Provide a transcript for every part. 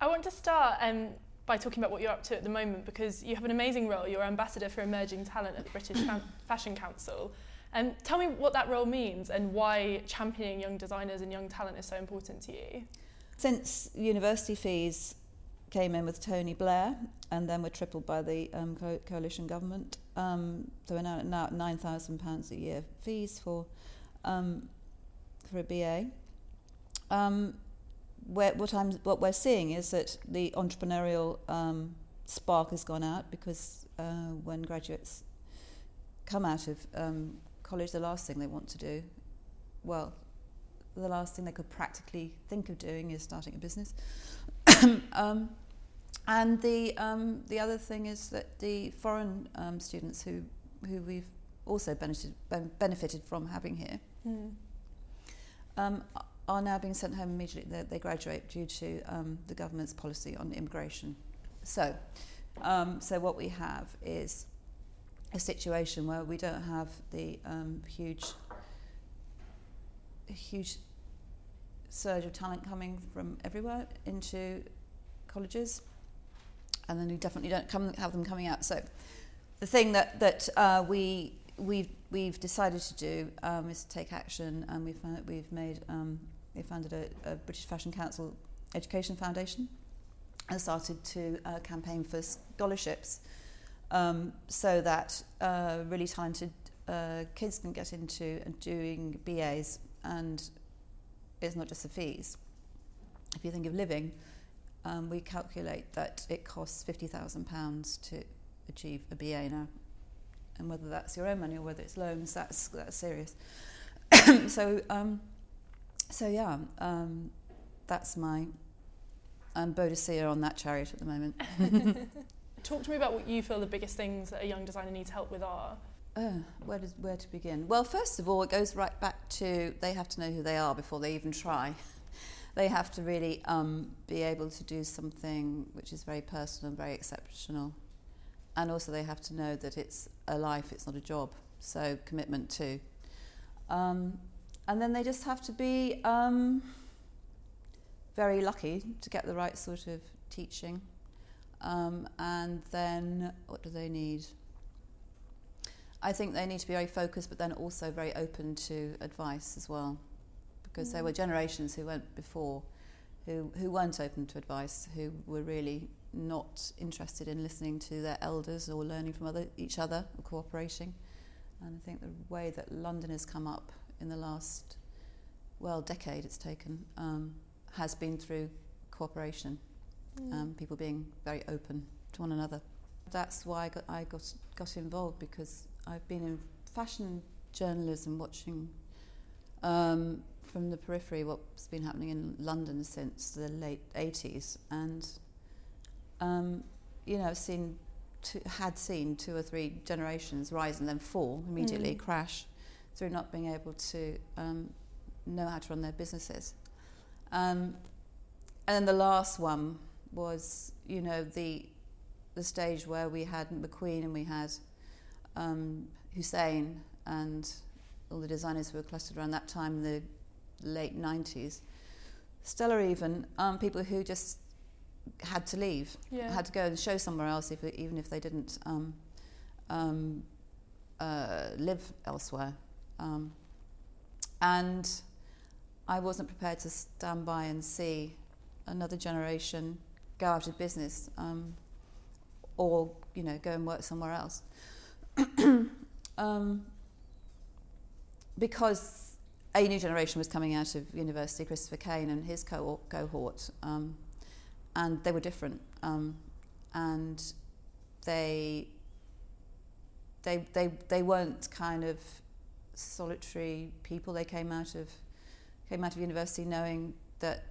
I want to start um, by talking about what you're up to at the moment because you have an amazing role. You're ambassador for emerging talent at the British Fashion Council. Um, tell me what that role means and why championing young designers and young talent is so important to you. Since university fees came in with Tony Blair and then were tripled by the um, co- coalition government, um, so we're now, now at £9,000 a year fees for, um, for a BA. Um, where, what, I'm, what we're seeing is that the entrepreneurial um, spark has gone out because uh, when graduates come out of um, college, the last thing they want to do, well, the last thing they could practically think of doing is starting a business. um, and the um, the other thing is that the foreign um, students who who we've also benefited benefited from having here mm. Are now being sent home immediately. They, they graduate due to um, the government's policy on immigration. So, um, so what we have is a situation where we don't have the um, huge, huge surge of talent coming from everywhere into colleges, and then we definitely don't come, have them coming out. So, the thing that that uh, we we've we've decided to do um, is take action, and we've we've made um, we founded a, a, British Fashion Council Education Foundation and started to uh, campaign for scholarships um, so that uh, really talented uh, kids can get into doing BAs and it's not just the fees. If you think of living, um, we calculate that it costs £50,000 to achieve a BA now. And whether that's your own money or whether it's loans, that's, that's serious. so, um, so yeah, um, that's my I'm Boadicea on that chariot at the moment. Talk to me about what you feel the biggest things that a young designer needs help with are. Uh, where, does, where to begin? Well, first of all, it goes right back to they have to know who they are before they even try. they have to really um, be able to do something which is very personal and very exceptional. And also, they have to know that it's a life, it's not a job. So, commitment too. Um, and then they just have to be um, very lucky to get the right sort of teaching. Um, and then what do they need? I think they need to be very focused, but then also very open to advice as well, because mm. there were generations who went before, who who weren't open to advice, who were really not interested in listening to their elders or learning from other each other or cooperating. And I think the way that London has come up in the last, well, decade it's taken, um, has been through cooperation, mm. um, people being very open to one another. That's why I got, I got, got involved because I've been in fashion journalism watching um, from the periphery what's been happening in London since the late 80s. And, um, you know, I've seen, two, had seen two or three generations rise and then fall immediately, mm. crash through not being able to um, know how to run their businesses. Um, and then the last one was, you know, the the stage where we had McQueen and we had um, Hussein and all the designers who were clustered around that time in the late 90s. Stella even, um, people who just had to leave, yeah. had to go and show somewhere else, if, even if they didn't um, um, uh, live elsewhere. Um, and I wasn't prepared to stand by and see another generation go out of business um, or, you know, go and work somewhere else. um, because a new generation was coming out of university, Christopher Kane and his co- cohort, um, and they were different. Um, and they, they, they, they weren't kind of solitary people. They came out of came out of university knowing that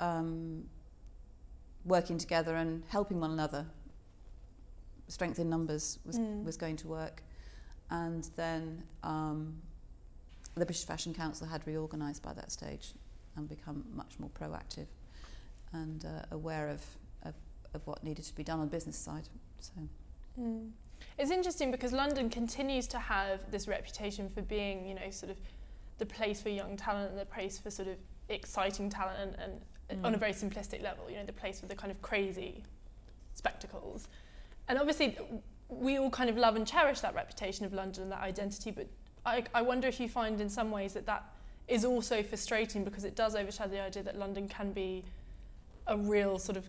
um, working together and helping one another, strength in numbers was mm. was going to work, and then um, the British Fashion Council had reorganised by that stage and become much more proactive and uh, aware of, of, of what needed to be done on the business side. So. Mm. It's interesting because London continues to have this reputation for being, you know, sort of the place for young talent and the place for sort of exciting talent and, and mm. on a very simplistic level. You know, the place for the kind of crazy spectacles, and obviously we all kind of love and cherish that reputation of London and that identity. But I, I wonder if you find in some ways that that is also frustrating because it does overshadow the idea that London can be a real sort of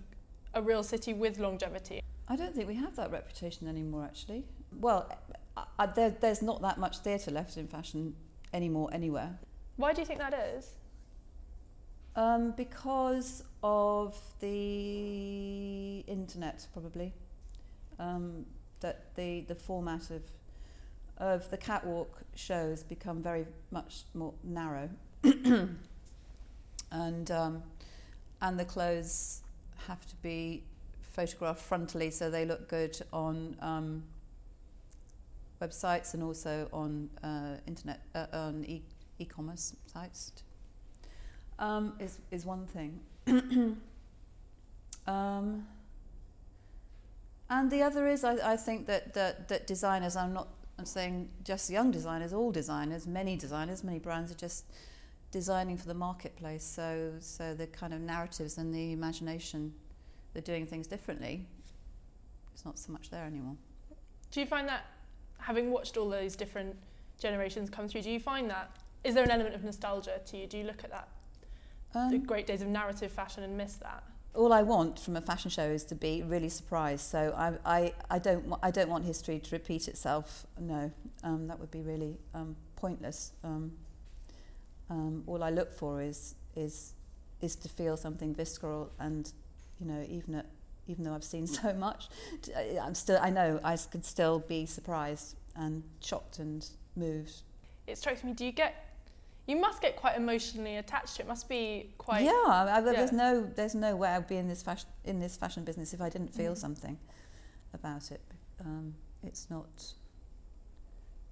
a real city with longevity. I don't think we have that reputation anymore, actually. Well, I, I, there, there's not that much theatre left in fashion anymore anywhere. Why do you think that is? Um, because of the internet, probably. Um, that the, the format of of the catwalk shows become very much more narrow, and um, and the clothes have to be photographed frontally so they look good on um, websites and also on uh, internet uh, on e- e-commerce sites. Um, is is one thing. um, and the other is, I, I think that, that, that designers, I'm not I'm saying just young designers, all designers, many designers, many brands are just designing for the marketplace. So, so the kind of narratives and the imagination, they're doing things differently. It's not so much there anymore. Do you find that, having watched all those different generations come through, do you find that, is there an element of nostalgia to you? Do you look at that, um, the great days of narrative fashion and miss that? all I want from a fashion show is to be really surprised. So I, I, I don't, I don't want history to repeat itself. No, um, that would be really um, pointless. Um, um, all I look for is, is, is to feel something visceral, and you know, even at, even though I've seen so much, I'm still, I know I could still be surprised and shocked and moved. It strikes me. Do you get you must get quite emotionally attached to it. must be quite. Yeah, I, there's yeah. no there's no way I'd be in this fashion in this fashion business if I didn't feel mm. something about it. Um, it's not.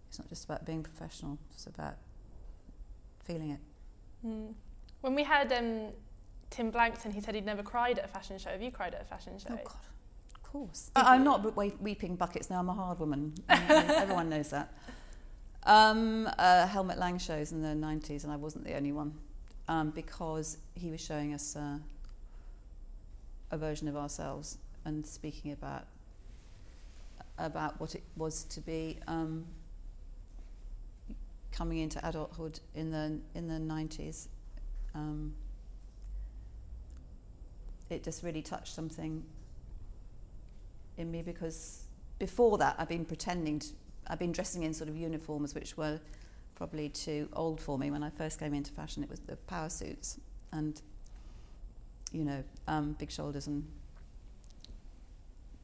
It's not just about being professional. It's about feeling it. Mm. When we had um, Tim Blanks on, he said he'd never cried at a fashion show. Have you cried at a fashion show? Oh God, of course. I, I'm not weeping buckets now. I'm a hard woman. Everyone knows that. Um, uh, Helmut Lang shows in the 90s, and I wasn't the only one, um, because he was showing us uh, a version of ourselves and speaking about about what it was to be um, coming into adulthood in the in the 90s. Um, it just really touched something in me because before that I've been pretending to I've been dressing in sort of uniforms which were probably too old for me when I first came into fashion. It was the power suits and, you know, um, big shoulders and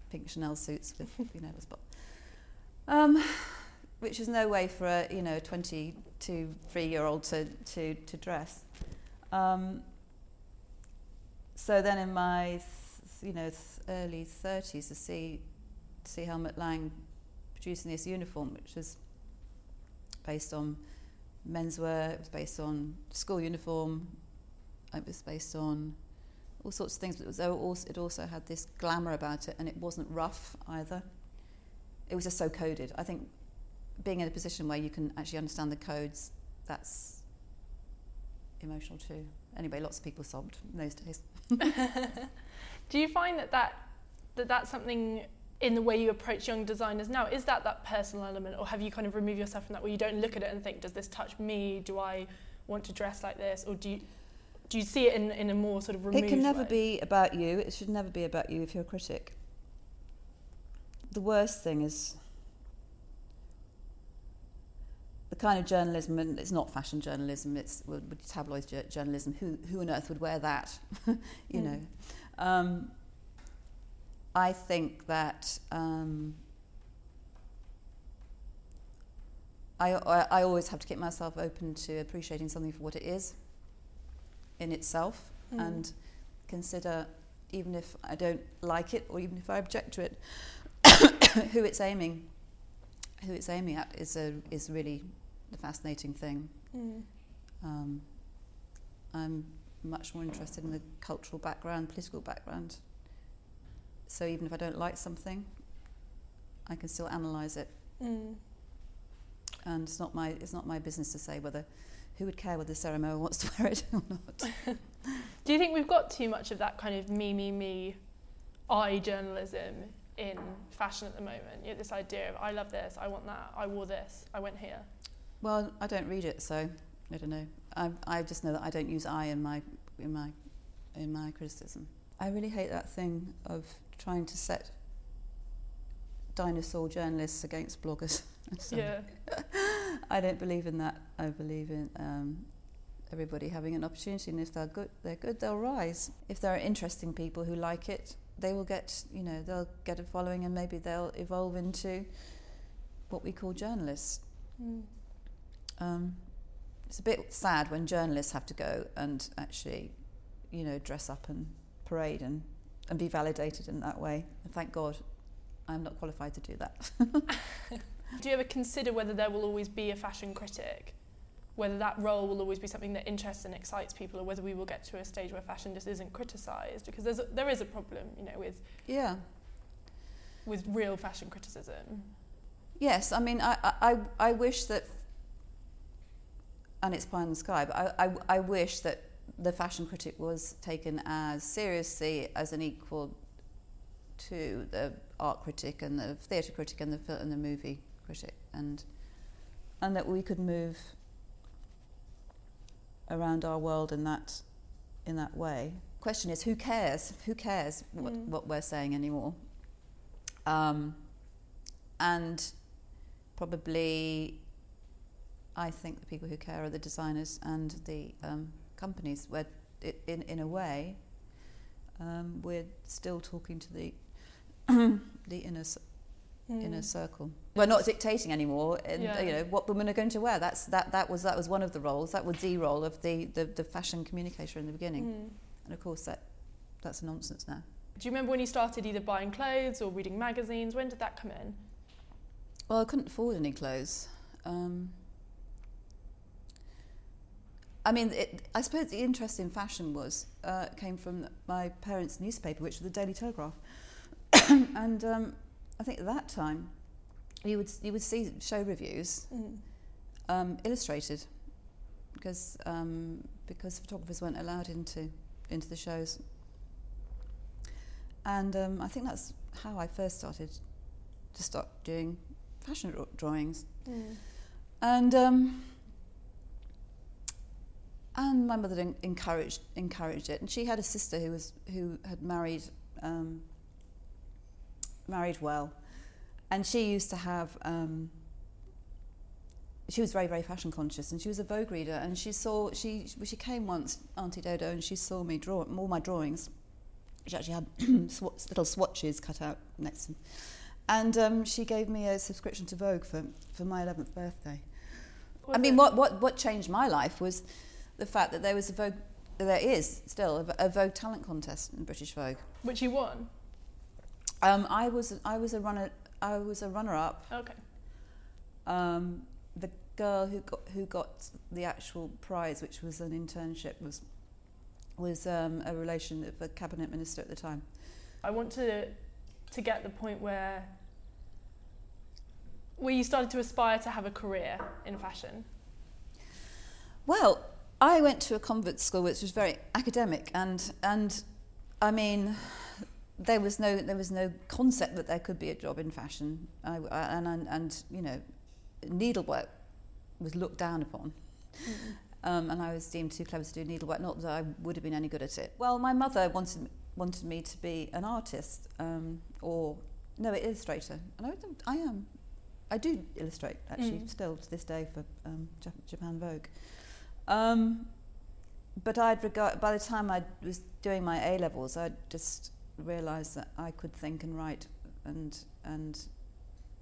pink Chanel suits with, you know, the spot. Um, which is no way for a, you know, 22, three-year-old to, to, to dress. Um, so then in my, you know, early 30s to see, see Helmut Lang producing this uniform, which was based on menswear, it was based on school uniform, it was based on all sorts of things, but it, was also, it also had this glamour about it, and it wasn't rough either. It was just so coded. I think being in a position where you can actually understand the codes, that's emotional too. Anyway, lots of people sobbed in those days. Do you find that, that, that that's something in the way you approach young designers now is that that personal element or have you kind of removed yourself from that where you don't look at it and think does this touch me do i want to dress like this or do you do you see it in, in a more sort of removed it can never way? be about you it should never be about you if you're a critic the worst thing is the kind of journalism, and it's not fashion journalism, it's well, tabloid journalism. Who, who on earth would wear that? you mm. know. Um, I think that um, I, I, I always have to keep myself open to appreciating something for what it is in itself mm. and consider, even if I don't like it or even if I object to it, who it's aiming, who it's aiming at is a is really the fascinating thing. Mm. Um, I'm much more interested in the cultural background, political background so even if I don't like something, I can still analyse it. Mm. And it's not my it's not my business to say whether who would care whether Sarah Mower wants to wear it or not. Do you think we've got too much of that kind of me, me, me, I journalism in fashion at the moment? You know, this idea of I love this, I want that, I wore this, I went here. Well, I don't read it, so I don't know. I, I just know that I don't use I in my in my in my criticism. I really hate that thing of trying to set dinosaur journalists against bloggers. Yeah. I don't believe in that. I believe in um, everybody having an opportunity, and if they're good, they're good. They'll rise. If there are interesting people who like it, they will get. You know, they'll get a following, and maybe they'll evolve into what we call journalists. Mm. Um, it's a bit sad when journalists have to go and actually, you know, dress up and parade and, and be validated in that way. And thank God I'm not qualified to do that. Do you ever consider whether there will always be a fashion critic? Whether that role will always be something that interests and excites people, or whether we will get to a stage where fashion just isn't criticised? Because there's a, there is a problem, you know, with yeah. with real fashion criticism. Yes, I mean, I, I, I wish that, and it's pie in the sky, but I, I, I wish that the fashion critic was taken as seriously as an equal to the art critic and the theatre critic and the fil- and the movie critic, and and that we could move around our world in that in that way. Question is, who cares? Who cares what, Mm. what we're saying anymore? Um, and probably, I think the people who care are the designers and the um, companies. Where, in in a way, um, we're still talking to the the inner c- inner circle. We're not dictating anymore. And, Yeah. You know what women are going to wear. That's that. That was that was one of the roles. That was the role of the the, the fashion communicator in the beginning. Mm. And of course, that that's nonsense now. Do you remember when you started either buying clothes or reading magazines? When did that come in? Well, I couldn't afford any clothes. Um, I mean, it, I suppose the interest in fashion was uh, came from my parents' newspaper, which was the Daily Telegraph, and um, I think at that time you would you would see show reviews Mm. um, illustrated because um, because photographers weren't allowed into into the shows. And um, I think that's how I first started to start doing fashion drawings. Mm. And um, and my mother encouraged encouraged it, and she had a sister who was who had married um, married well, and she used to have. Um, she was very very fashion conscious, and she was a Vogue reader, and she saw she she came once, Auntie Dodo, and she saw me draw all my drawings. She actually had little swatches cut out next to them. And um, she gave me a subscription to Vogue for, for my 11th birthday. Was I mean, what, what, what changed my life was the fact that there was a Vogue, there is still a, Vogue talent contest in British Vogue. Which you won? Um, I was I was a runner I was a runner up. Okay. Um, the girl who got who got the actual prize, which was an internship, was was um, a relation of a cabinet minister at the time. I want to to get the point where where you started to aspire to have a career in fashion. Well, I went to a convent school which was very academic, and and I mean, there was no there was no concept that there could be a job in fashion, I, I- and, and and you know, needlework was looked down upon. Um, and I was deemed too clever to do needlework. Not that I would have been any good at it. Well, my mother wanted wanted me to be an artist um, or no, an illustrator, and I, I am. I do illustrate actually Mm. still to this day for um, Japan Vogue. Um, but I'd regard by the time I was doing my A levels, I just realised that I could think and write and and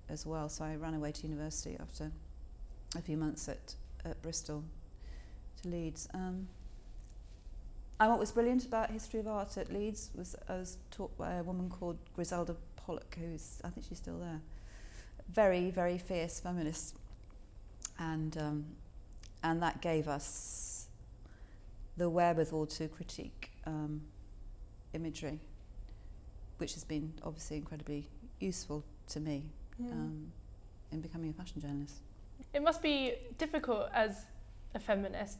as well. So I ran away to university after a few months at, at Bristol to Leeds. Um, and what was brilliant about history of art at Leeds was I was taught by a woman called Griselda Pollock, who's I think she's still there. Very, very fierce feminist, and um, and that gave us the wherewithal to critique um, imagery, which has been obviously incredibly useful to me Mm. um, in becoming a fashion journalist. It must be difficult as a feminist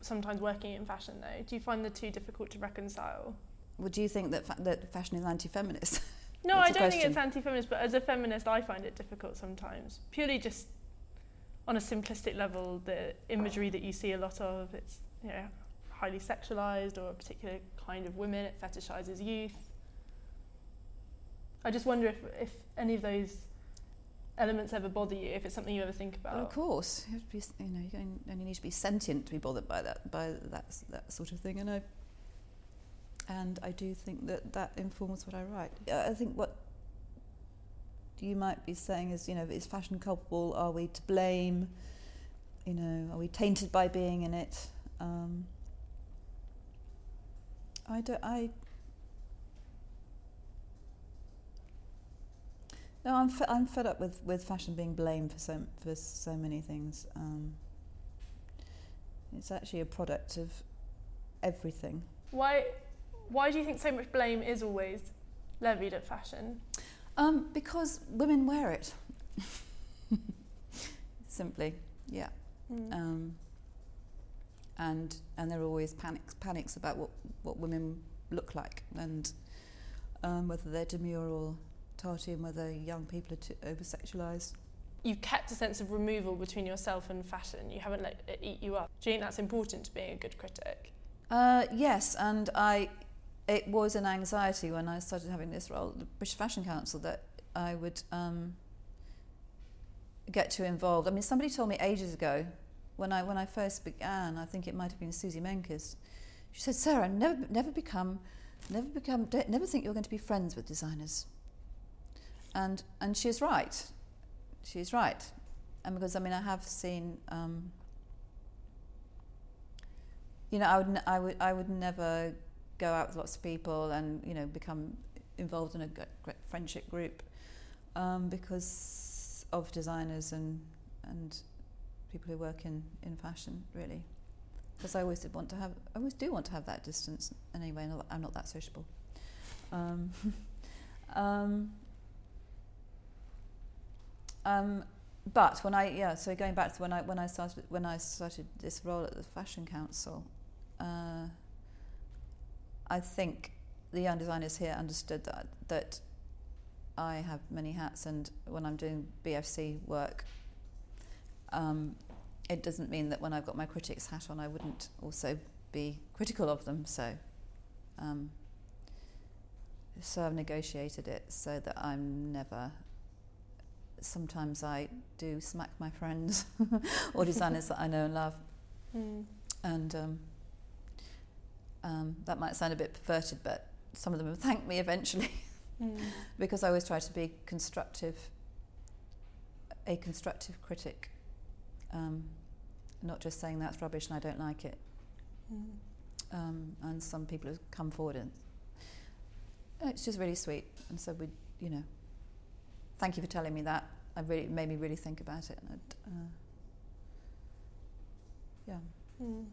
sometimes working in fashion though. Do you find the two difficult to reconcile? Would you think that fa- that fashion is anti-feminist? No, What's I don't think it's anti-feminist, but as a feminist, I find it difficult sometimes. Purely just on a simplistic level, the imagery that you see a lot of, it's you know highly sexualized or a particular kind of women. It fetishizes youth. I just wonder if if any of those elements ever bother you. If it's something you ever think about. Well, of course, you be. You know, you only need to be sentient to be bothered by that, by that that sort of thing. And I, and I do think that that informs what I write. I think what you might be saying is, you know, is fashion culpable? Are we to blame? You know, are we tainted by being in it? Um, I don't. I. No, I'm I'm fed up with, with fashion being blamed for so for so many things. Um, it's actually a product of everything. Why why do you think so much blame is always levied at fashion? Um, because women wear it. Simply, yeah. Mm. Um, and and there are always panics panics about what, what women look like and um, whether they're demure or tarty and whether young people are too over sexualized. You've kept a sense of removal between yourself and fashion. You haven't let it eat you up. Do you think that's important to being a good critic? Uh, yes, and I, it was an anxiety when I started having this role at the British Fashion Council that I would um, get too involved. I mean, somebody told me ages ago when I when I first began. I think it might have been Suzy Menkes. She said, "Sarah, never never become, never become, never think you're going to be friends with designers." And and she's right. She's right. And because I mean, I have seen. Um, you know, I would, I would, I would never go out with lots of people and you know become involved in a friendship group um, because of designers and and people who work in, in fashion really. Because I always did want to have I always do want to have that distance anyway I'm not that sociable. Um, um, um, but when I yeah so going back to when I when I started when I started this role at the fashion council uh, I think the young designers here understood that that I have many hats, and when I'm doing BFC work, um, it doesn't mean that when I've got my critics hat on, I wouldn't also be critical of them. So, um, so I've negotiated it so that I'm never. Sometimes I do smack my friends or designers that I know and love, Mm. and um, um, that might sound a bit perverted, but some of them have thanked me eventually Mm. because I always try to be constructive, a constructive critic, um, not just saying that's rubbish and I don't like it. Mm. Um, and some people have come forward and "Oh, it's just really sweet. And so we, you know, thank you for telling me that. I really it made me really think about it. And uh, yeah. Mm.